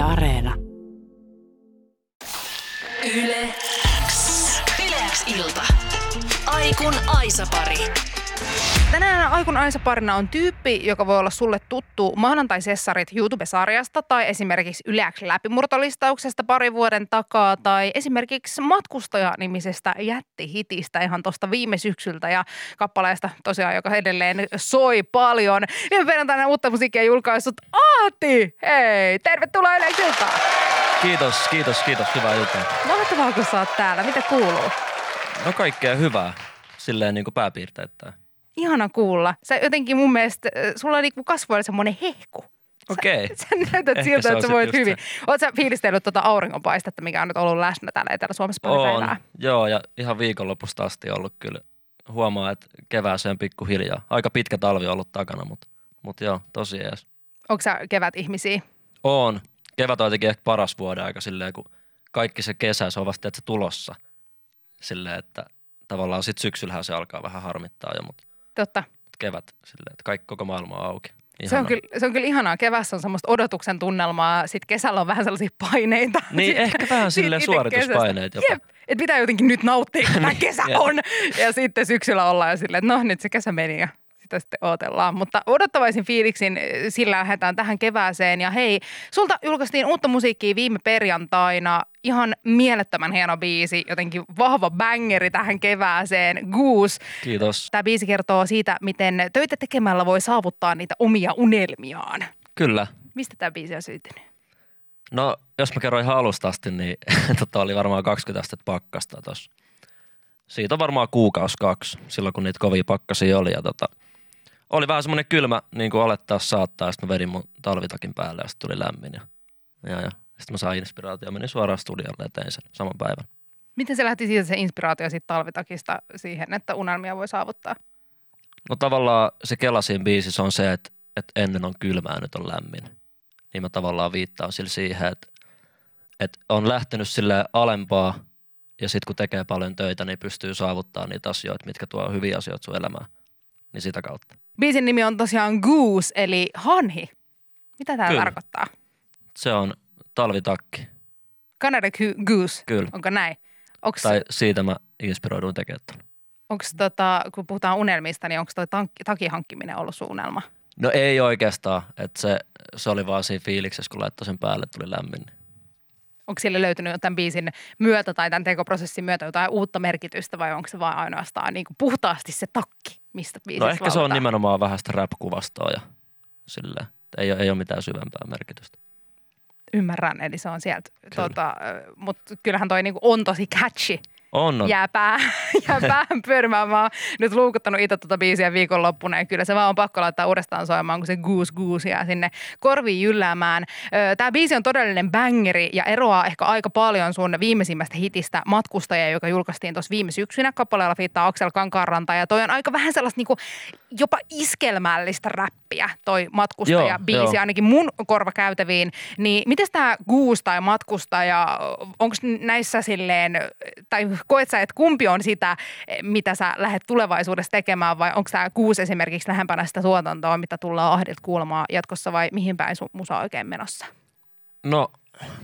Areena. Yle X. Yle X ilta. Aikun Aisa-pari. Tänään Aikun Aisa-parina on tyyppi, joka voi olla sulle tuttu maanantai-sessarit YouTube-sarjasta tai esimerkiksi Yleäks läpimurtolistauksesta pari vuoden takaa tai esimerkiksi Matkustaja-nimisestä jättihitistä ihan tuosta viime syksyltä ja kappaleesta tosiaan, joka edelleen soi paljon. Viime perjantaina uutta musiikkia julkaissut Aati! Hei, tervetuloa Yleäks iltaan! Kiitos, kiitos, kiitos. Hyvää iltaa. Mahtavaa, kun sä oot täällä. Mitä kuuluu? No kaikkea hyvää, silleen niin kuin pääpiirteittäin. Ihana kuulla. Sä jotenkin mun mielestä, äh, sulla on niinku kasvoilla semmoinen hehku. Okei. Sä näytät Ehkä siltä, se että sä voit hyvin. Oot sä fiilistellyt tuota auringonpaistetta, mikä on nyt ollut läsnä täällä Etelä-Suomessa pari On, päivää? joo, ja ihan viikonlopusta asti ollut kyllä. Huomaa, että kevääseen pikkuhiljaa. Aika pitkä talvi on ollut takana, mutta, mutta joo, tosi jees. Onko sä kevät ihmisiä? On. Kevät on jotenkin ehkä paras vuoden aika silleen, kun kaikki se kesä, se on vasta että se tulossa. Silleen, että tavallaan sit syksyllähän se alkaa vähän harmittaa jo, mutta, Totta. kevät silleen, että kaikki koko maailma on auki. Se on, kyllä, se on kyllä ihanaa. Kevässä on semmoista odotuksen tunnelmaa. Sitten kesällä on vähän sellaisia paineita. Niin, Siitä- ehkä vähän silleen suorituspaineet kesästä. jopa. Jep. Että pitää jotenkin nyt nauttia, kun tämä Niin, kesä jep. on. Ja sitten syksyllä ollaan jo silleen, että no nyt se kesä meni ja sitä sitten odotellaan. Mutta odottavaisin fiiliksin eh, sillä lähdetään tähän kevääseen. Ja hei, sulta julkaistiin uutta musiikkia viime perjantaina. Ihan mielettömän hieno biisi, jotenkin vahva bangeri tähän kevääseen. Goose. Kiitos. Tämä biisi kertoo siitä, miten töitä tekemällä voi saavuttaa niitä omia unelmiaan. Kyllä. Mistä tämä biisi on syntynyt? No, jos mä kerroin ihan alusta asti, niin tota oli varmaan 20 astetta pakkasta tuossa. Siitä on varmaan kuukausi kaksi, silloin kun niitä kovia pakkasia oli. Ja tota, oli vähän semmoinen kylmä, niin kuin olettaa saattaa. ja Sitten mä vedin mun talvitakin päälle ja sitten tuli lämmin. Ja, ja, ja. Sitten mä sain inspiraatio ja menin suoraan studiolle ja tein sen saman päivän. Miten se lähti siitä se inspiraatio siitä talvitakista siihen, että unelmia voi saavuttaa? No tavallaan se Kela siinä biisissä on se, että, että ennen on kylmää, nyt on lämmin. Niin mä tavallaan viittaan sille siihen, että, että on lähtenyt sille alempaa ja sitten kun tekee paljon töitä, niin pystyy saavuttaa niitä asioita, mitkä tuo hyviä asioita sun elämään. Niin sitä kautta. Biisin nimi on tosiaan Goose, eli hanhi. Mitä tämä Kyllä. tarkoittaa? Se on talvitakki, Canada Goose, kyllä. onko näin? Onko Tai siitä mä inspiroiduin tekemään ton. tota, kun puhutaan unelmista, niin onko toi takin hankkiminen ollut sun unelma? No ei oikeastaan, että se, se oli vaan siinä fiiliksessä, kun laittoi sen päälle, tuli lämmin. Onko sille löytynyt tämän biisin myötä tai tämän tekoprosessin myötä jotain uutta merkitystä vai onko se vain ainoastaan niin kuin puhtaasti se takki, mistä No ehkä se on nimenomaan vähän sitä rap-kuvastoa ja silleen. että Ei ole, ei ole mitään syvempää merkitystä. Ymmärrän, eli se on sieltä, Kyllä. tota, mutta kyllähän toi niinku on tosi catchy. On, on. Jää, pää, jää päähän pyörimään. Mä oon nyt luukuttanut itse tuota biisiä viikonloppuna ja kyllä se vaan on pakko laittaa uudestaan soimaan, kun se goose goose jää sinne korviin jylläämään. Tämä biisi on todellinen bangeri ja eroaa ehkä aika paljon sun viimeisimmästä hitistä Matkustaja, joka julkaistiin tuossa viime syksynä. Kappaleella fiittaa Aksel Kankaanranta ja toi on aika vähän sellaista niinku jopa iskelmällistä räppiä toi Matkustaja-biisi, joo. ainakin mun korva käytäviin. Niin miten tämä Goose tai Matkustaja, onko näissä silleen, tai koet sä, että kumpi on sitä, mitä sä lähdet tulevaisuudessa tekemään, vai onko tämä Goose esimerkiksi lähempänä sitä tuotantoa, mitä tullaan ahdilta kuulemaan jatkossa, vai mihin päin sun musa on oikein menossa? No,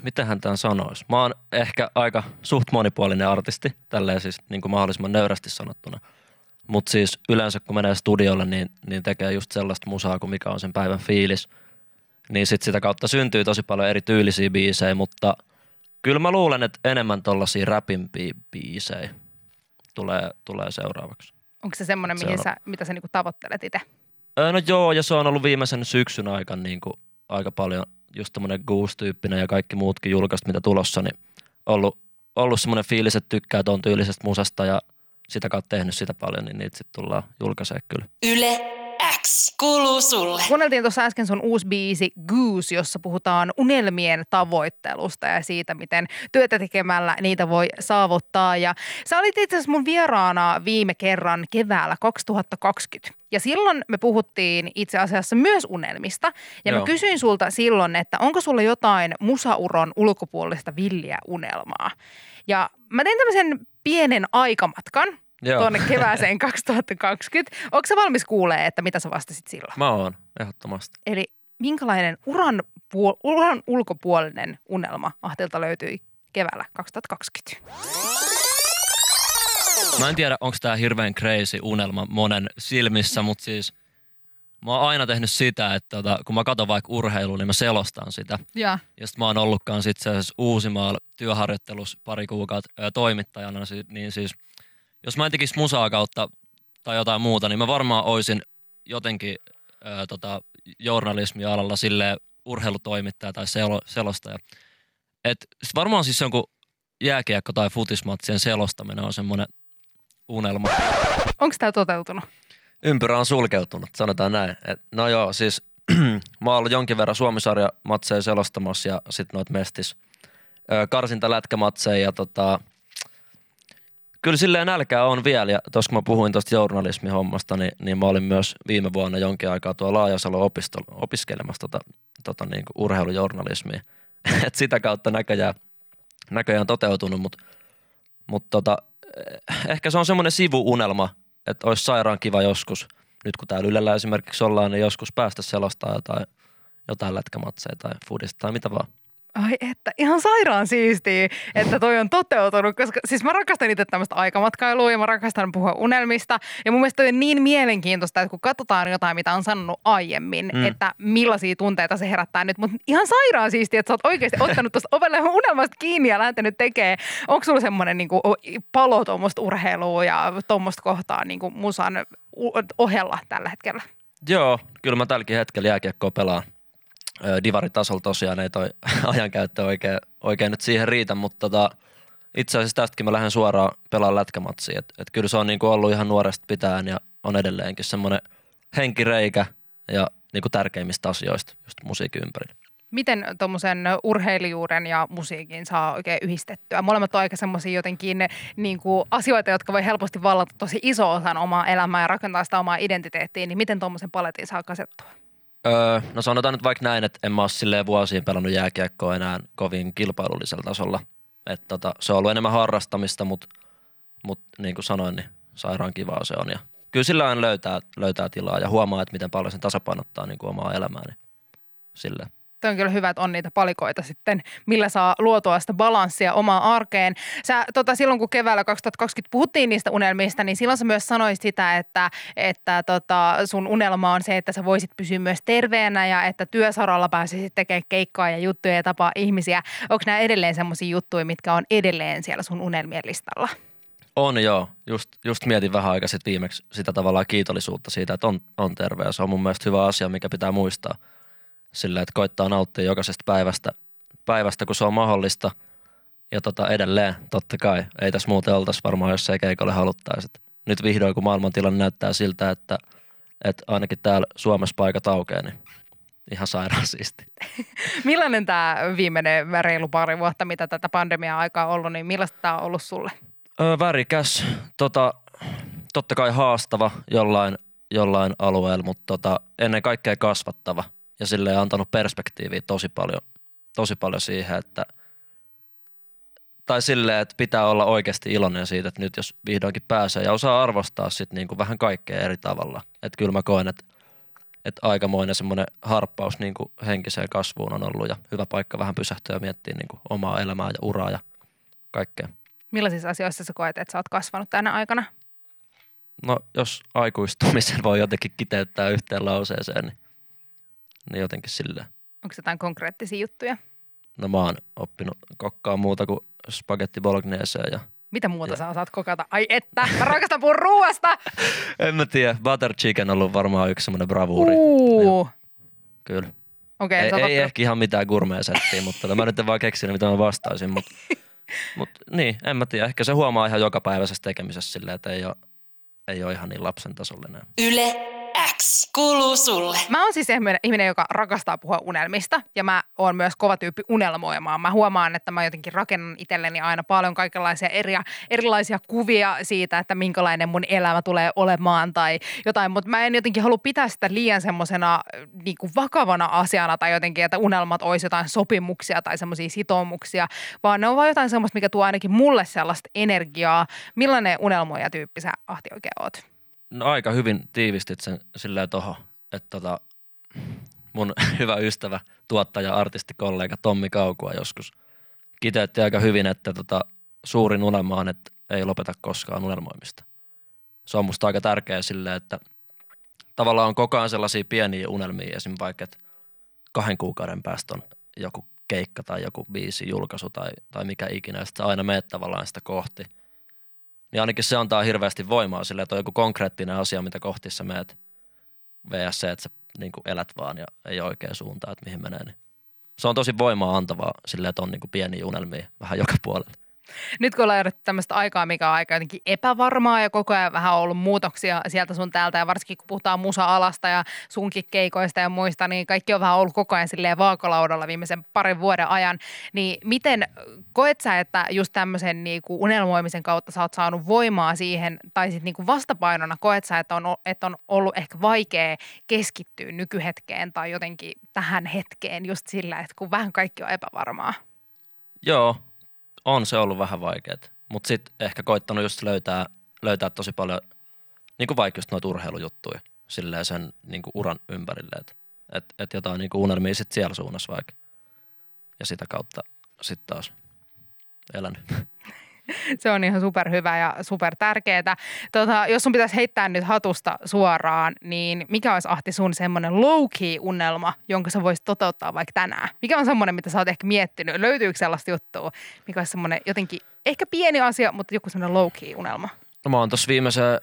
mitähän tämän sanoisi? Mä oon ehkä aika suht monipuolinen artisti, tälleen siis niin kuin mahdollisimman nöyrästi sanottuna. Mutta siis yleensä kun menee studiolle, niin, niin tekee just sellaista musaa kuin mikä on sen päivän fiilis. Niin sit sitä kautta syntyy tosi paljon eri tyylisiä biisejä, mutta kyllä mä luulen, että enemmän tollasia räpimpiä biisejä tulee, tulee seuraavaksi. Onko se semmoinen, Se mihin sä, mitä sä niinku tavoittelet itse? No joo, ja se on ollut viimeisen syksyn aikana niin kuin aika paljon just tämmöinen Goose-tyyppinen ja kaikki muutkin julkaist, mitä tulossa, niin ollut, ollut semmoinen fiilis, että tykkää ton tyylisestä musasta ja sitä kautta tehnyt sitä paljon, niin niitä sitten tullaan julkaisemaan kyllä. Yle X. Kuuluu sulle. Kuunneltiin tuossa äsken sun uusi biisi Goose, jossa puhutaan unelmien tavoittelusta ja siitä, miten työtä tekemällä niitä voi saavuttaa. Ja sä olit itse asiassa mun vieraana viime kerran keväällä 2020. Ja silloin me puhuttiin itse asiassa myös unelmista. Ja mä Joo. kysyin sulta silloin, että onko sulla jotain musauron ulkopuolista villiä unelmaa. Ja mä tein tämmöisen pienen aikamatkan Joo. tuonne kevääseen 2020. Onko sä valmis kuulee, että mitä sä vastasit silloin? Mä oon, ehdottomasti. Eli minkälainen uran puol- uran ulkopuolinen unelma Ahtilta löytyi keväällä 2020. Mä en tiedä, onko tämä hirveän crazy unelma monen silmissä, mutta siis mä oon aina tehnyt sitä, että tota, kun mä katson vaikka urheilua, niin mä selostan sitä. Ja. Ja sit mä oon ollutkaan sit se Uusimaalla työharjoittelussa pari kuukautta ö, toimittajana, niin siis jos mä en tekisi musaa kautta tai jotain muuta, niin mä varmaan oisin jotenkin ö, tota, journalismialalla sille urheilutoimittaja tai selo, selostaja. Et sit varmaan siis jonkun jääkiekko- tai futismatsien selostaminen on semmoinen unelma. Onko tämä toteutunut? Ympyrä on sulkeutunut, sanotaan näin. Et, no joo, siis mä oon ollut jonkin verran Suomisarja matseja selostamassa ja sitten noit mestis karsinta lätkämatseja ja tota, kyllä silleen nälkää on vielä ja tuossa kun mä puhuin tuosta journalismihommasta, niin, niin mä olin myös viime vuonna jonkin aikaa tuolla Laajasalo opiskelemassa tota, tota niin kuin urheilujournalismia. Et sitä kautta näköjään, näköjään toteutunut, mutta mut tota, eh, ehkä se on semmoinen sivuunelma, että olisi sairaan kiva joskus, nyt kun täällä Ylellä esimerkiksi ollaan, niin joskus päästä selostaa jotain, jotain lätkämatseja tai foodista tai mitä vaan. Ai että, ihan sairaan siistiä, että toi on toteutunut, koska siis mä rakastan itse tämmöistä aikamatkailua ja mä rakastan puhua unelmista. Ja mun mielestä toi on niin mielenkiintoista, että kun katsotaan jotain, mitä on sanonut aiemmin, mm. että millaisia tunteita se herättää nyt. Mutta ihan sairaan siistiä, että sä oot oikeasti ottanut tuosta ovelle unelmasta kiinni ja lähtenyt tekemään. Onko sulla semmoinen niin palo tuommoista urheilua ja tuommoista kohtaa niin kuin musan ohella tällä hetkellä? Joo, kyllä mä tälläkin hetkellä jääkiekkoa pelaan. Divaritasolla tosiaan ei toi ajankäyttö oikein, oikein nyt siihen riitä, mutta tota, itse asiassa tästäkin mä lähden suoraan pelaan lätkämatsiin. Et, et kyllä se on niinku ollut ihan nuoresta pitäen ja on edelleenkin semmoinen henkireikä ja niinku tärkeimmistä asioista just musiikin ympärillä. Miten tuommoisen urheilijuuden ja musiikin saa oikein yhdistettyä? Molemmat on aika semmoisia jotenkin niin kuin asioita, jotka voi helposti vallata tosi iso osan omaa elämää ja rakentaa sitä omaa identiteettiä, niin miten tuommoisen paletin saa kasettua? Öö, no sanotaan nyt vaikka näin, että en mä ole vuosiin pelannut jääkiekkoa enää kovin kilpailullisella tasolla. Et tota, se on ollut enemmän harrastamista, mutta mut, niin kuin sanoin, niin sairaan kivaa se on. Ja kyllä sillä aina löytää, löytää tilaa ja huomaa, että miten paljon sen tasapainottaa niin kuin omaa elämääni. Silleen. Toi on kyllä hyvä, että on niitä palikoita sitten, millä saa luotua sitä balanssia omaan arkeen. Sä, tota, silloin kun keväällä 2020 puhuttiin niistä unelmista, niin silloin sä myös sanoit sitä, että, että tota, sun unelma on se, että sä voisit pysyä myös terveenä ja että työsaralla pääsisit tekemään keikkaa ja juttuja ja tapaa ihmisiä. Onko nämä edelleen semmoisia juttuja, mitkä on edelleen siellä sun unelmien listalla? On joo. Just, just mietin vähän aikaa sitten viimeksi sitä tavallaan kiitollisuutta siitä, että on, on terve. Ja se on mun mielestä hyvä asia, mikä pitää muistaa. Sillä, että koittaa nauttia jokaisesta päivästä, päivästä kun se on mahdollista. Ja tota edelleen, totta kai, ei tässä muuten oltaisi varmaan, jos ei keikolle haluttaisi. Nyt vihdoin, kun maailmantilanne näyttää siltä, että, että ainakin täällä Suomessa paikat aukeaa, niin ihan sairaan siisti. Millainen tämä viimeinen reilu pari vuotta, mitä tätä pandemia-aikaa on ollut, niin millaista tämä on ollut sulle? Öö, värikäs, tota, totta kai haastava jollain, jollain alueella, mutta tota, ennen kaikkea kasvattava ja sille antanut perspektiiviä tosi paljon, tosi paljon siihen, että tai silleen, että pitää olla oikeasti iloinen siitä, että nyt jos vihdoinkin pääsee ja osaa arvostaa sitten niinku vähän kaikkea eri tavalla. Että kyllä mä koen, että, että aikamoinen semmoinen harppaus niinku henkiseen kasvuun on ollut ja hyvä paikka vähän pysähtyä ja miettiä niinku omaa elämää ja uraa ja kaikkea. Millaisissa asioissa sä koet, että sä oot kasvanut tänä aikana? No jos aikuistumisen voi jotenkin kiteyttää yhteen lauseeseen, niin, niin jotenkin silleen. Onko jotain konkreettisia juttuja? No mä oon oppinut kokkaa muuta kuin spagetti bolognese ja Mitä muuta Ja- sä osaat kokata? Ai että, mä rakastan puhua ruoasta! en mä tiedä, butter chicken on ollut varmaan yksi semmoinen bravuuri. Uu, Kyllä. okei. Ei, ei oppinut- ehkä ihan mitään gourmet-settiä, mutta mä nyt en vaan keksinyt, mitä mä vastaisin. Mutta mut, niin, en mä tiedä. Ehkä se huomaa ihan jokapäiväisessä tekemisessä silleen, että ei ole, ei ole ihan niin lapsen tasolle enää. Yle X kuuluu sulle. Mä oon siis ihminen, joka rakastaa puhua unelmista ja mä oon myös kova tyyppi unelmoimaan. Mä huomaan, että mä jotenkin rakennan itselleni aina paljon kaikenlaisia eri, erilaisia kuvia siitä, että minkälainen mun elämä tulee olemaan tai jotain, mutta mä en jotenkin halua pitää sitä liian semmoisena niin kuin vakavana asiana tai jotenkin, että unelmat olisi jotain sopimuksia tai semmoisia sitoumuksia, vaan ne on vaan jotain semmoista, mikä tuo ainakin mulle sellaista energiaa. Millainen unelmoija tyyppi sä Ahti oikein oot? No aika hyvin tiivistit sen silleen toho, että tota, mun hyvä ystävä, tuottaja, artistikollega Tommi Kaukua joskus kiteytti aika hyvin, että tota, suurin unelma on, että ei lopeta koskaan unelmoimista. Se on musta aika tärkeä sille, että tavallaan on koko ajan sellaisia pieniä unelmia, esim. vaikka, että kahden kuukauden päästä on joku keikka tai joku biisi, julkaisu tai, tai mikä ikinä, sitten aina meet tavallaan sitä kohti. Niin ainakin se antaa hirveästi voimaa sille, että on joku konkreettinen asia, mitä kohti sä meet, vs. että sä niin elät vaan ja ei oikea suuntaan, että mihin menee. Niin se on tosi voimaa antavaa sille, että on niin pieniä unelmia vähän joka puolella. Nyt kun ollaan tämmöistä aikaa, mikä on aika jotenkin epävarmaa ja koko ajan vähän ollut muutoksia sieltä sun täältä ja varsinkin kun puhutaan musa-alasta ja sunkin keikoista ja muista, niin kaikki on vähän ollut koko ajan silleen vaakalaudalla viimeisen parin vuoden ajan. Niin miten koet sä, että just tämmöisen niin kuin unelmoimisen kautta sä oot saanut voimaa siihen tai sitten niin vastapainona koet sä, että on, että on ollut ehkä vaikea keskittyä nykyhetkeen tai jotenkin tähän hetkeen just sillä, että kun vähän kaikki on epävarmaa? Joo, on se ollut vähän vaikeaa. Mutta sitten ehkä koittanut just löytää, löytää tosi paljon, niin kuin vaikka just noita urheilujuttuja, silleen sen niin uran ympärille. Että et, et jotain niin kuin unelmia sitten siellä suunnassa vaikka. Ja sitä kautta sitten taas elänyt. Se on ihan superhyvä ja super tärkeää. Tota, jos sun pitäisi heittää nyt hatusta suoraan, niin mikä olisi Ahti sun semmoinen low-key unelma, jonka sä voisit toteuttaa vaikka tänään? Mikä on semmoinen, mitä sä oot ehkä miettinyt? Löytyykö sellaista juttua, mikä olisi semmoinen jotenkin ehkä pieni asia, mutta joku semmoinen low-key unelma? No mä oon tuossa viimeiseen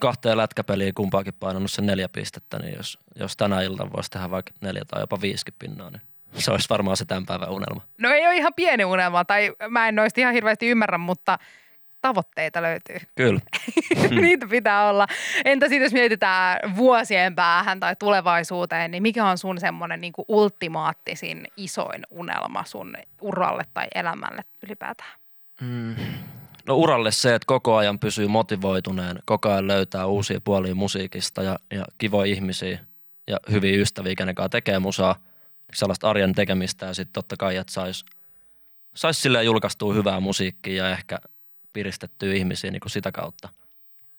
kahteen lätkäpeliin kumpaakin painanut sen neljä pistettä, niin jos, jos tänä iltana voisi tehdä vaikka neljä tai jopa viisikin pinnaa, niin se olisi varmaan se tämän päivän unelma. No ei ole ihan pieni unelma, tai mä en noista ihan hirveästi ymmärrä, mutta tavoitteita löytyy. Kyllä. Niitä pitää olla. Entä sitten jos mietitään vuosien päähän tai tulevaisuuteen, niin mikä on sun semmoinen niin ultimaattisin isoin unelma sun uralle tai elämälle ylipäätään? Mm. No uralle se, että koko ajan pysyy motivoituneen, koko ajan löytää uusia puolia musiikista ja, ja kivoja ihmisiä ja hyviä ystäviä, kenen kanssa tekee musaa – sellaista arjen tekemistä ja sitten totta kai, että saisi sais silleen julkaistua hyvää musiikkia ja ehkä piristettyä ihmisiä niin kuin sitä kautta.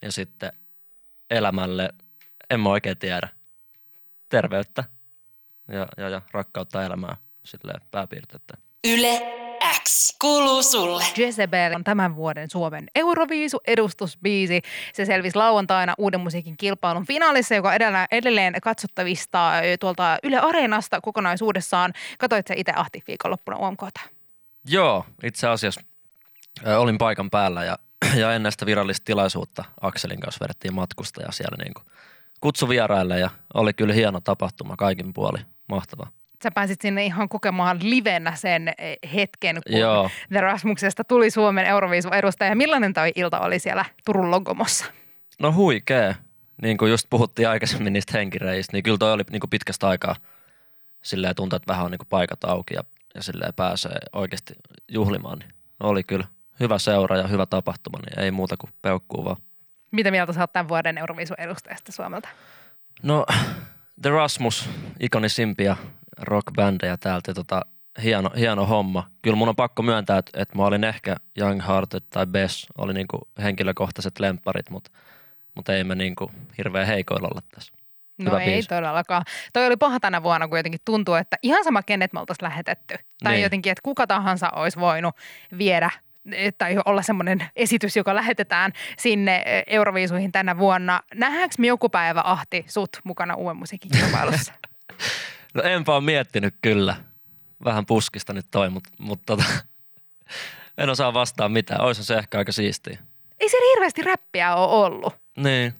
Ja sitten elämälle, en mä oikein tiedä, terveyttä ja, ja, ja rakkautta elämää silleen pääpiirteettä. Yle X kuuluu sulle. Jezebel on tämän vuoden Suomen Euroviisu edustusbiisi. Se selvisi lauantaina uuden musiikin kilpailun finaalissa, joka edelleen, edelleen katsottavista tuolta Yle Areenasta kokonaisuudessaan. Katoit se itse Ahti viikonloppuna UMKta? Joo, itse asiassa olin paikan päällä ja, ja ennen sitä virallista tilaisuutta Akselin kanssa vedettiin matkusta ja siellä niin kutsu vieraille ja oli kyllä hieno tapahtuma kaikin puoli. Mahtavaa sä pääsit sinne ihan kokemaan livenä sen eh, hetken, kun Joo. The Rasmuksesta tuli Suomen Euroviisun edustaja. Millainen toi ilta oli siellä Turun Logomossa? No huikee. Niin kuin just puhuttiin aikaisemmin niistä henkireistä, niin kyllä toi oli niin kuin pitkästä aikaa silleen tuntuu, että vähän on niin kuin paikat auki ja, ja silleen pääsee oikeasti juhlimaan. Niin oli kyllä hyvä seura ja hyvä tapahtuma, niin ei muuta kuin peukkuu vaan. Mitä mieltä sä oot tämän vuoden Euroviisun edustajasta Suomelta? No The Rasmus, ikonisimpia rockbändejä täältä. Tota, hieno, hieno homma. Kyllä mun on pakko myöntää, että, että mä olin ehkä Young Hearted tai Bess, oli niinku henkilökohtaiset lempparit, mutta mutta ei me niinku hirveän heikoilla olla tässä. No Hyvä ei biisi. todellakaan. Toi oli paha tänä vuonna, kun jotenkin tuntuu, että ihan sama kenet me oltaisiin lähetetty. Tai niin. jotenkin, että kuka tahansa olisi voinut viedä tai olla semmoinen esitys, joka lähetetään sinne Euroviisuihin tänä vuonna. Nähdäänkö me joku päivä Ahti sut mukana uuden musiikin kilpailussa? No enpä ole miettinyt kyllä. Vähän puskista nyt toi, mutta mut tota, en osaa vastaa mitään. Oisa se ehkä aika siistiä. Ei se hirveästi räppiä ole ollut. Niin.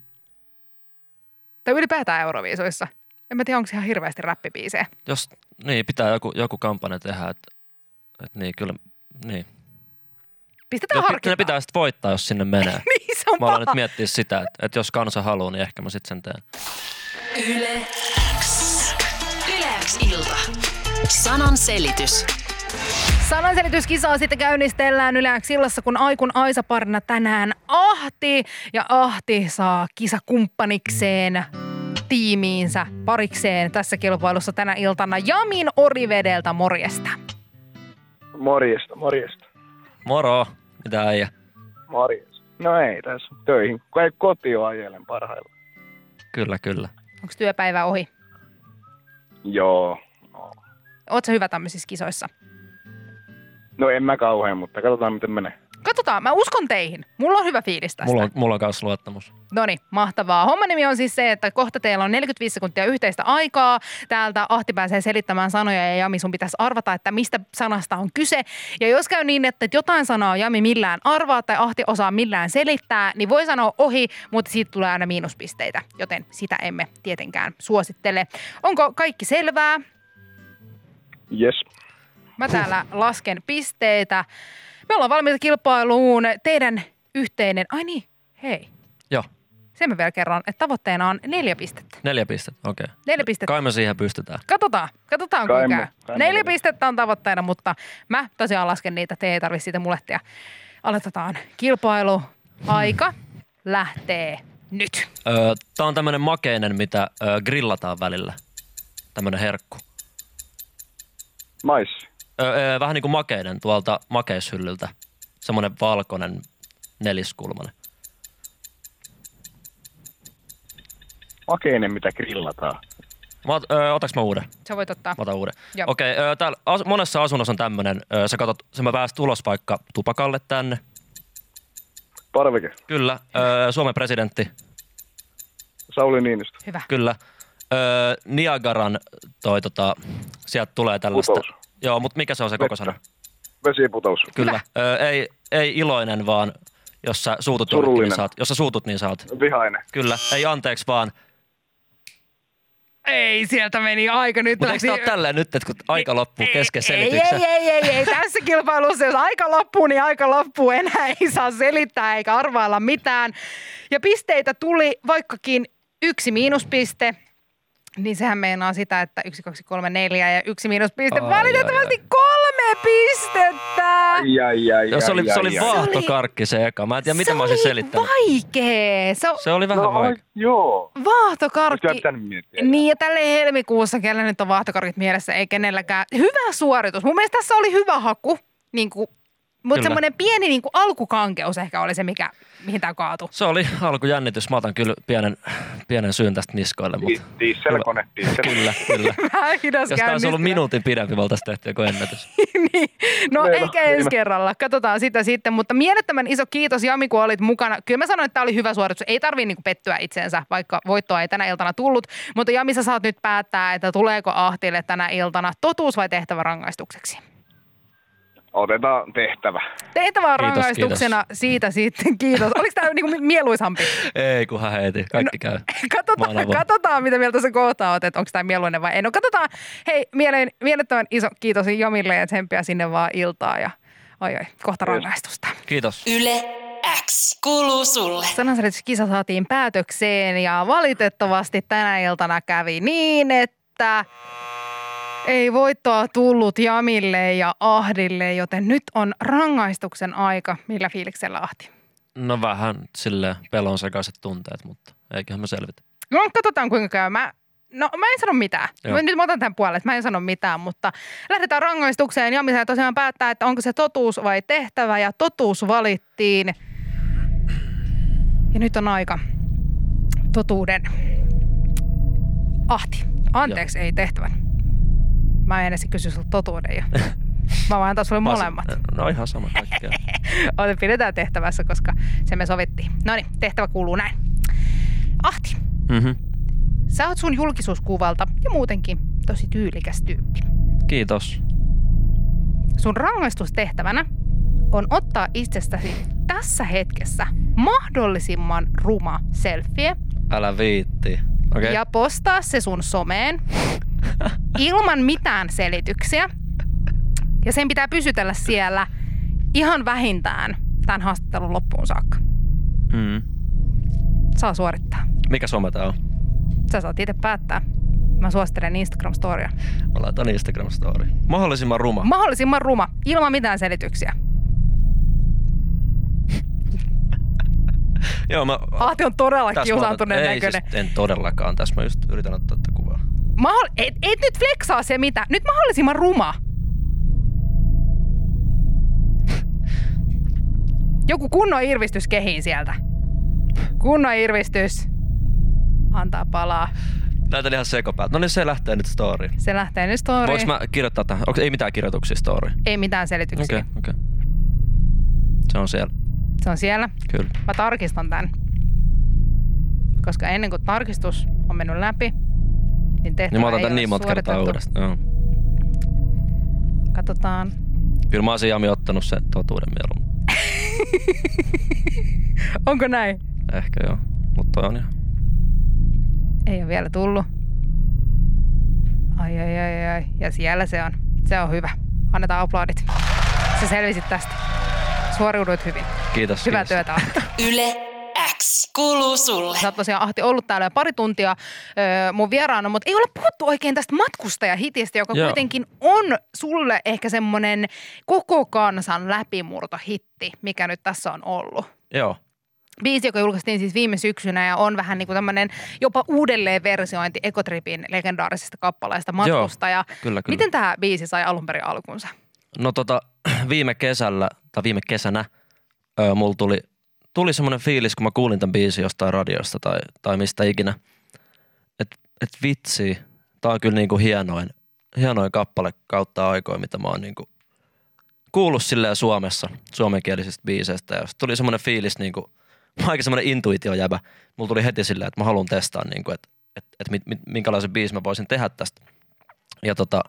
Tai ylipäätään Euroviisuissa. En mä tiedä, onko se ihan hirveästi räppibiisejä. Jos, niin, pitää joku, joku kampanja tehdä, että et niin, kyllä, niin. Pistetään harkintaan. Ne pitää sitten voittaa, jos sinne menee. niin, se on Mä alan nyt miettiä sitä, että, että jos kansa haluaa, niin ehkä mä sitten sen teen. Yle. Sanan selitys. Sananselityskisaa sitten käynnistellään yleensä illassa, kun Aikun Aisa parina tänään Ahti. Ja Ahti saa kisakumppanikseen tiimiinsä parikseen tässä kilpailussa tänä iltana Jamin Orivedeltä. Morjesta. Morjesta, morjesta. Moro. Mitä äijä? Morjesta. No ei tässä töihin. Kotiin ajelen parhailla. Kyllä, kyllä. Onko työpäivä ohi? Joo. Oot sä hyvä tämmöisissä kisoissa? No en mä kauhean, mutta katsotaan miten menee. Katsotaan, mä uskon teihin. Mulla on hyvä fiilis tästä. Mulla on, mulla on kanssa luottamus. No niin, mahtavaa. Homman nimi on siis se, että kohta teillä on 45 sekuntia yhteistä aikaa. Täältä Ahti pääsee selittämään sanoja ja Jami sun pitäisi arvata, että mistä sanasta on kyse. Ja jos käy niin, että jotain sanaa Jami millään arvaa tai Ahti osaa millään selittää, niin voi sanoa ohi, mutta siitä tulee aina miinuspisteitä, joten sitä emme tietenkään suosittele. Onko kaikki selvää? Yes. Mä täällä lasken pisteitä. Me ollaan valmiita kilpailuun. Teidän yhteinen... Ai niin, hei. Joo, Sen mä vielä kerron, että tavoitteena on neljä pistettä. neljä pistettä, okei. Neljä pistettä. Kai me siihen pystytään. Katsotaan, katsotaan kuinka käy. kai Neljä pistettä on tavoitteena, mutta mä tosiaan lasken niitä, te ei tarvitse siitä mulehtia. Aloitetaan kilpailu. Aika lähtee nyt. Öö, Tämä on tämmöinen makeinen, mitä öö, grillataan välillä. Tämmöinen herkku. Maissi. Öö, öö, vähän niin kuin makeinen tuolta makeishyllyltä. Semmoinen valkoinen neliskulmanen. Makeinen, mitä grillataan. Mä, öö, otaks mä uuden? Sä voit ottaa. Mä otan uuden. Joo. Okei, öö, täällä as- monessa asunnossa on tämmöinen, öö, sä katsot, sä mä pääst ulos vaikka tupakalle tänne. Parvike. Kyllä, öö, Suomen presidentti, Sauli Niinistö. Hyvä. kyllä. Öö, Niagaran toi tota, sieltä tulee tällaista. Putous. Joo, mutta mikä se on se koko sana? Vesiputous. Kyllä. Öö, ei, ei iloinen, vaan jos sä suutut jollekin, niin saat, jos sä suutut, niin saat. Vihainen. Kyllä, ei anteeksi vaan. Ei, sieltä meni aika nyt. Mutta eikö tää ole tälleen nyt, että kun aika loppuu kesken Ei, selityksen? ei, ei, ei, ei. Tässä kilpailussa, jos aika loppuu, niin aika loppuu. Enää ei saa selittää eikä arvailla mitään. Ja pisteitä tuli vaikkakin yksi miinuspiste, niin sehän meinaa sitä, että yksi, kaksi, kolme, neljä ja yksi miinuspiste. Ai, Valitettavasti ai, ai. kolme pistettä. Ai, ai, ai, Joo, se oli, ai, se oli ai, vaahtokarkki se eka. Mä en tiedä, miten se mä olisin oli selittänyt. vaikee. Se on Se oli vähän No, ai, vaikea. joo. vaahtokarkki. Miettiä. Niin ja tälle helmikuussa, kellä nyt on vaahtokarkit mielessä, ei kenelläkään. Hyvä suoritus. Mun mielestä tässä oli hyvä haku. Niin kuin, mutta semmoinen pieni niin kuin alkukankeus ehkä oli se, mikä, mihin tämä kaatui. Se oli alkujännitys. Mä otan kyllä pienen, pienen syyn tästä niskoille, mutta Di- Dieselkone, diesel. kyllä, kyllä. Jos tämä olisi ollut minuutin pidempi, me oltaisiin tehty joku ennätys. niin. No Meillä- eikä ensi kerralla. Katsotaan sitä sitten. Mutta mielettömän iso kiitos Jami, kun olit mukana. Kyllä mä sanoin, että tämä oli hyvä suoritus. Ei tarvii niinku pettyä itseensä, vaikka voittoa ei tänä iltana tullut. Mutta Jami, sä saat nyt päättää, että tuleeko Ahtille tänä iltana totuus vai tehtävä rangaistukseksi. Otetaan tehtävä. Tehtävä on Kiitos, rangaistuksena siitä sitten. Kiitos. Oliko tämä niinku mieluisampi? Ei, kunhan heiti. Kaikki käy. Katsotaan, katsotaan, mitä mieltä sä kohtaa oot, että onko tämä mieluinen vai ei. No katsotaan. Hei, mieleen, mielettömän iso kiitos Jamille ja tsemppiä sinne vaan iltaa ja oi oi, kohta rangaistusta. Kiitos. Yle X kuuluu sulle. Sanansälityskisa saatiin päätökseen ja valitettavasti tänä iltana kävi niin, että ei voittoa tullut Jamille ja Ahdille, joten nyt on rangaistuksen aika. Millä fiiliksellä Ahti? No vähän sille pelon sekaiset tunteet, mutta eiköhän me selvitä. No katsotaan kuinka käy. Mä, no mä en sano mitään. Joo. Nyt mä otan tämän puolelle, että mä en sano mitään, mutta lähdetään rangaistukseen. Jami sai tosiaan päättää, että onko se totuus vai tehtävä ja totuus valittiin. Ja nyt on aika totuuden. Ahti. Anteeksi, ei tehtävän. Mä en edes kysy sulta totuuden jo. Mä vaan antaa sulle molemmat. No ihan sama kaikki käy. Ota, pidetään tehtävässä, koska se me sovittiin. No niin, tehtävä kuuluu näin. Ahti, Mhm. Sä oot sun julkisuuskuvalta ja muutenkin tosi tyylikäs tyyppi. Kiitos. Sun rangaistustehtävänä on ottaa itsestäsi tässä hetkessä mahdollisimman ruma selfie Älä viitti. Okay. ja postaa se sun someen ilman mitään selityksiä. Ja sen pitää pysytellä siellä ihan vähintään tämän haastattelun loppuun saakka. Mm. Saa suorittaa. Mikä some tää on? Sä saat itse päättää. Mä suosittelen Instagram-storia. Mä laitan Instagram story. Mahdollisimman ruma. Mahdollisimman ruma, ilman mitään selityksiä. Joo, mä... Ahti on todella kiusaantuneen otan- näköinen. Ei, siis en todellakaan. Tässä mä just yritän ottaa. Mahdoll- et, et nyt flexaa se mitä. Nyt mahdollisimman ruma. Joku kunnon irvistys kehiin sieltä. Kunnon irvistys. Antaa palaa. Näytän ihan sekopäältä. No niin, se lähtee nyt storyin. Se lähtee nyt storyin. Voinko mä kirjoittaa tähän? Onko, ei mitään kirjoituksia storyin? Ei mitään selityksiä. Okei, okei. Se on siellä. Se on siellä. Kyllä. Mä tarkistan tämän. Koska ennen kuin tarkistus on mennyt läpi, niin tehtävä Niin mä otan ole niin monta kertaa uudestaan. Joo. Katsotaan. Kyllä mä olisin Jami ottanut sen totuuden mieluummin. Onko näin? Ehkä joo. Mutta on ihan. Ei ole vielä tullut. Ai, ai, ai, ai. Ja siellä se on. Se on hyvä. Annetaan aplodit. Sä selvisit tästä. Suoriuduit hyvin. Kiitos. Hyvää kiitos. työtä. Yle X kuuluu sulle. Sä oot tosiaan Ahti ollut täällä jo pari tuntia öö, mun vieraana, mutta ei ole puhuttu oikein tästä matkustajahitistä, joka Joo. kuitenkin on sulle ehkä semmoinen koko kansan läpimurtohitti, mikä nyt tässä on ollut. Joo. Biisi, joka julkaistiin siis viime syksynä ja on vähän niin kuin tämmöinen jopa uudelleen versiointi Ekotripin legendaarisesta kappaleesta Matkustaja. Kyllä, kyllä. Miten tämä biisi sai alun perin alkunsa? No tota, viime kesällä, tai viime kesänä, öö, mulla tuli, tuli semmoinen fiilis, kun mä kuulin tämän biisin jostain radiosta tai, tai mistä ikinä. Että et vitsi, tää on kyllä niinku hienoin, hienoin kappale kautta aikoin, mitä mä oon niinku kuullut silleen Suomessa, suomenkielisistä biiseistä. Ja sit tuli semmoinen fiilis, niinku, mä oon aika semmoinen intuitiojäbä. Mulla tuli heti silleen, että mä haluan testaa, niinku, että et, et, mit, minkälaisen biisin mä voisin tehdä tästä. Ja tota,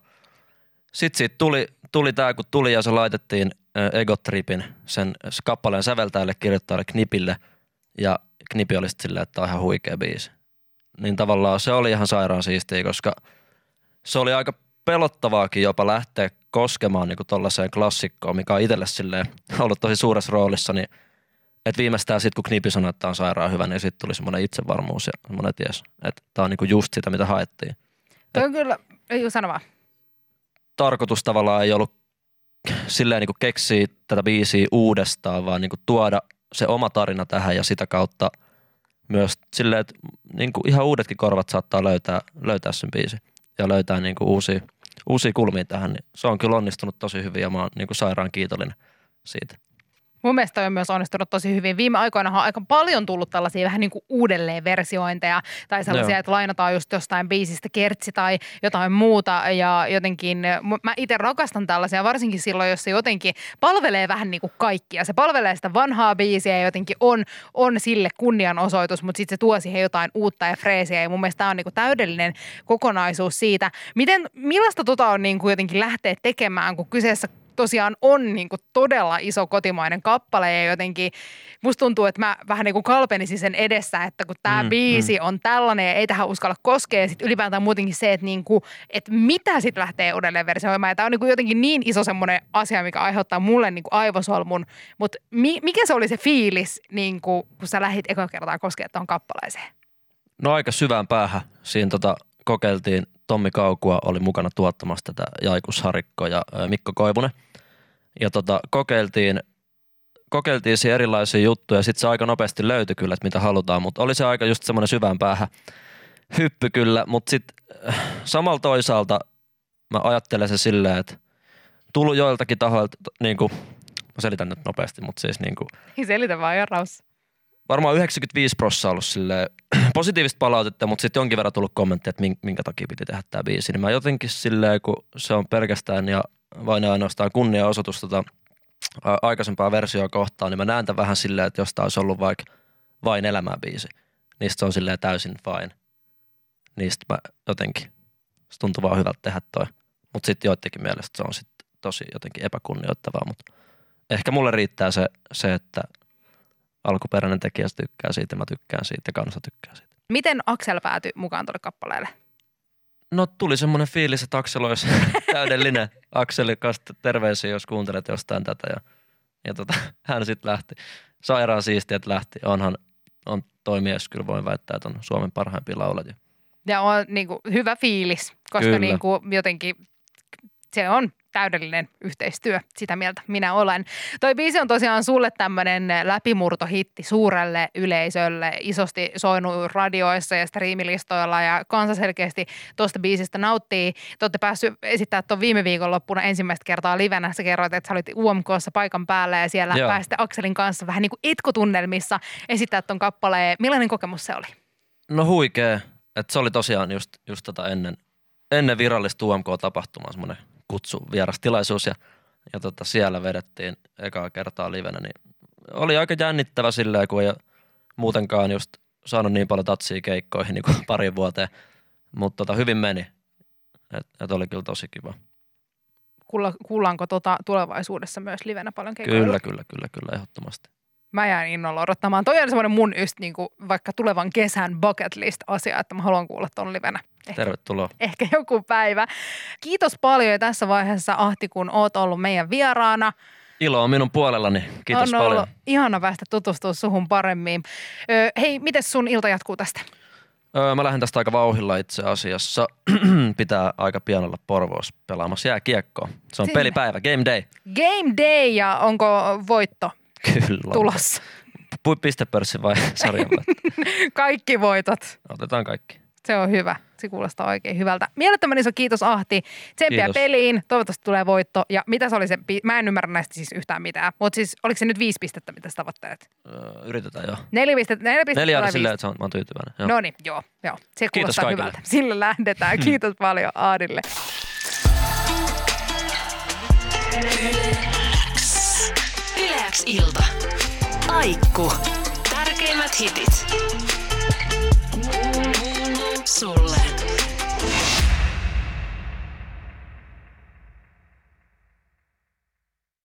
sitten siitä tuli, tuli tämä, kun tuli ja se laitettiin Egotripin sen kappaleen säveltäjälle, kirjoittajalle Knipille. Ja Knipi oli sitten silleen, että on ihan huikea biisi. Niin tavallaan se oli ihan sairaan siistiä, koska se oli aika pelottavaakin jopa lähteä koskemaan niin tollaiseen klassikkoon, mikä on itselle silleen ollut tosi suuressa roolissa, niin että viimeistään sitten kun Knipi sanoi, että on sairaan hyvä, niin sitten tuli semmoinen itsevarmuus ja semmoinen ties, että tämä on niin just sitä, mitä haettiin. Toi on kyllä, ei sano vaan. Tarkoitus tavallaan ei ollut silleen niin keksiä tätä biisiä uudestaan, vaan niin tuoda se oma tarina tähän ja sitä kautta myös silleen, että niin ihan uudetkin korvat saattaa löytää, löytää sen biisi ja löytää niin uusia, uusia kulmia tähän. Niin se on kyllä onnistunut tosi hyvin ja mä oon niin sairaan kiitollinen siitä. Mun mielestä on myös onnistunut tosi hyvin. Viime aikoina on aika paljon tullut tällaisia vähän niin kuin uudelleen versiointeja tai sellaisia, Joo. että lainataan just jostain biisistä kertsi tai jotain muuta ja jotenkin mu- mä itse rakastan tällaisia, varsinkin silloin, jos se jotenkin palvelee vähän niin kuin kaikkia. Se palvelee sitä vanhaa biisiä ja jotenkin on, on sille kunnianosoitus, mutta sitten se tuo siihen jotain uutta ja freesiä ja mun mielestä tämä on niin kuin täydellinen kokonaisuus siitä. Miten, millaista tota on niin kuin jotenkin lähteä tekemään, kun kyseessä tosiaan on niin kuin todella iso kotimainen kappale ja jotenkin musta tuntuu, että mä vähän niin kuin kalpenisin sen edessä, että kun tämä Mm, mm, biisi mm. on tällainen ja ei tähän uskalla koskea ja sitten ylipäätään muutenkin se, että, niin kuin, että mitä sitten lähtee uudelleen versioimaan. Ja Tämä on niin kuin jotenkin niin iso semmoinen asia, mikä aiheuttaa mulle niin kuin aivosolmun, mutta mi- mikä se oli se fiilis, niin kuin, kun sä lähdit eka kertaa koskemaan tuohon kappaleeseen? No aika syvään päähän. Siinä tota, kokeiltiin, Tommi Kaukua oli mukana tuottamassa tätä Jaikus Harikko ja Mikko Koivunen. Ja tota, kokeiltiin, kokeiltiin siihen erilaisia juttuja. Sitten se aika nopeasti löytyi kyllä, että mitä halutaan. Mutta oli se aika just semmoinen syvään päähän hyppy kyllä. Mutta sitten samalla toisaalta mä ajattelen se silleen, että tullut joiltakin tahoilta, niin kuin, mä selitän nyt nopeasti, mutta siis niin kuin, Selitä vaan ihan. Varmaan 95 prosenttia ollut silleen, positiivista palautetta, mutta sitten jonkin verran tullut kommentteja, että min- minkä takia piti tehdä tämä biisi. Niin mä jotenkin silleen, kun se on pelkästään ja vain ja ainoastaan kunniaosoitus tota, aikaisempaa versioa kohtaan, niin mä näen tämän vähän silleen, että jos tää olisi ollut vaikka vain elämää biisi, niin se on silleen täysin fine. Niistä mä jotenkin, se tuntuu vaan hyvältä tehdä toi. Mutta sitten joidenkin mielestä se on sitten tosi jotenkin epäkunnioittavaa, mutta ehkä mulle riittää se, se että alkuperäinen tekijä tykkää siitä, mä tykkään siitä ja kansa tykkää siitä. Miten Aksel päätyi mukaan tuolle kappaleelle? No tuli semmoinen fiilis, että Aksel olisi täydellinen. Akseli kanssa terveisiä, jos kuuntelet jostain tätä. Ja, ja tota, hän sitten lähti. Sairaan siistiä, että lähti. Onhan, on toi mies, kyllä voin väittää, että on Suomen parhaimpia laulajia. Ja on niin kuin, hyvä fiilis, koska Kyllä. niin kuin, jotenkin se on täydellinen yhteistyö, sitä mieltä minä olen. Toi biisi on tosiaan sulle tämmöinen läpimurtohitti suurelle yleisölle, isosti soinut radioissa ja striimilistoilla ja kansa selkeästi tuosta biisistä nauttii. Te olette päässyt esittämään tuon viime viikonloppuna ensimmäistä kertaa livenä. Sä kerroit, että sä olit UMKssa paikan päällä ja siellä Joo. pääsitte Akselin kanssa vähän niin kuin itkutunnelmissa esittää ton kappaleen. Millainen kokemus se oli? No huikea, Et se oli tosiaan just, just tota ennen, ennen virallista UMK-tapahtumaa semmoinen kutsu vierastilaisuus ja, ja tota siellä vedettiin ekaa kertaa livenä, niin oli aika jännittävä silleen, kun ei muutenkaan just saanut niin paljon tatsia keikkoihin niin kuin pari vuoteen, mutta tota, hyvin meni. Et, et oli kyllä tosi kiva. Kuulla, kuullaanko tota tulevaisuudessa myös livenä paljon keikoilla? Kyllä, kyllä, kyllä, kyllä, ehdottomasti. Mä jään innolla odottamaan. Toi on semmoinen mun just niinku, vaikka tulevan kesän bucket list asia, että mä haluan kuulla ton livenä. Ehkä, Tervetuloa. ehkä joku päivä. Kiitos paljon jo tässä vaiheessa Ahti, kun oot ollut meidän vieraana. Ilo on minun puolellani. Kiitos on paljon. ihana päästä tutustua suhun paremmin. Ö, hei, miten sun ilta jatkuu tästä? Öö, mä lähden tästä aika vauhilla itse asiassa. Pitää aika pian olla Porvoos pelaamassa jääkiekkoa. Se on Sinne. pelipäivä, game day. Game day ja onko voitto Kyllä. tulossa? Pui pistepörssi vai sarjan Kaikki voitot. Otetaan kaikki. Se on hyvä. Se kuulostaa oikein hyvältä. Mielettömän iso kiitos Ahti. Tsemppiä Kiitos. peliin. Toivottavasti tulee voitto. Ja mitä se oli se, mä en ymmärrä näistä siis yhtään mitään. Mutta siis oliko se nyt viisi pistettä, mitä sä tavoittelet? Öö, yritetään jo. Neljä pistettä, neljä pistettä Neljä viisi? silleen, että se on, mä oon tyytyväinen. Joo. No niin, joo, joo. Se kuulostaa kaikille. hyvältä. Sillä lähdetään. Kiitos paljon Aadille ilta. Aikku. Tärkeimmät hitit. Sulle.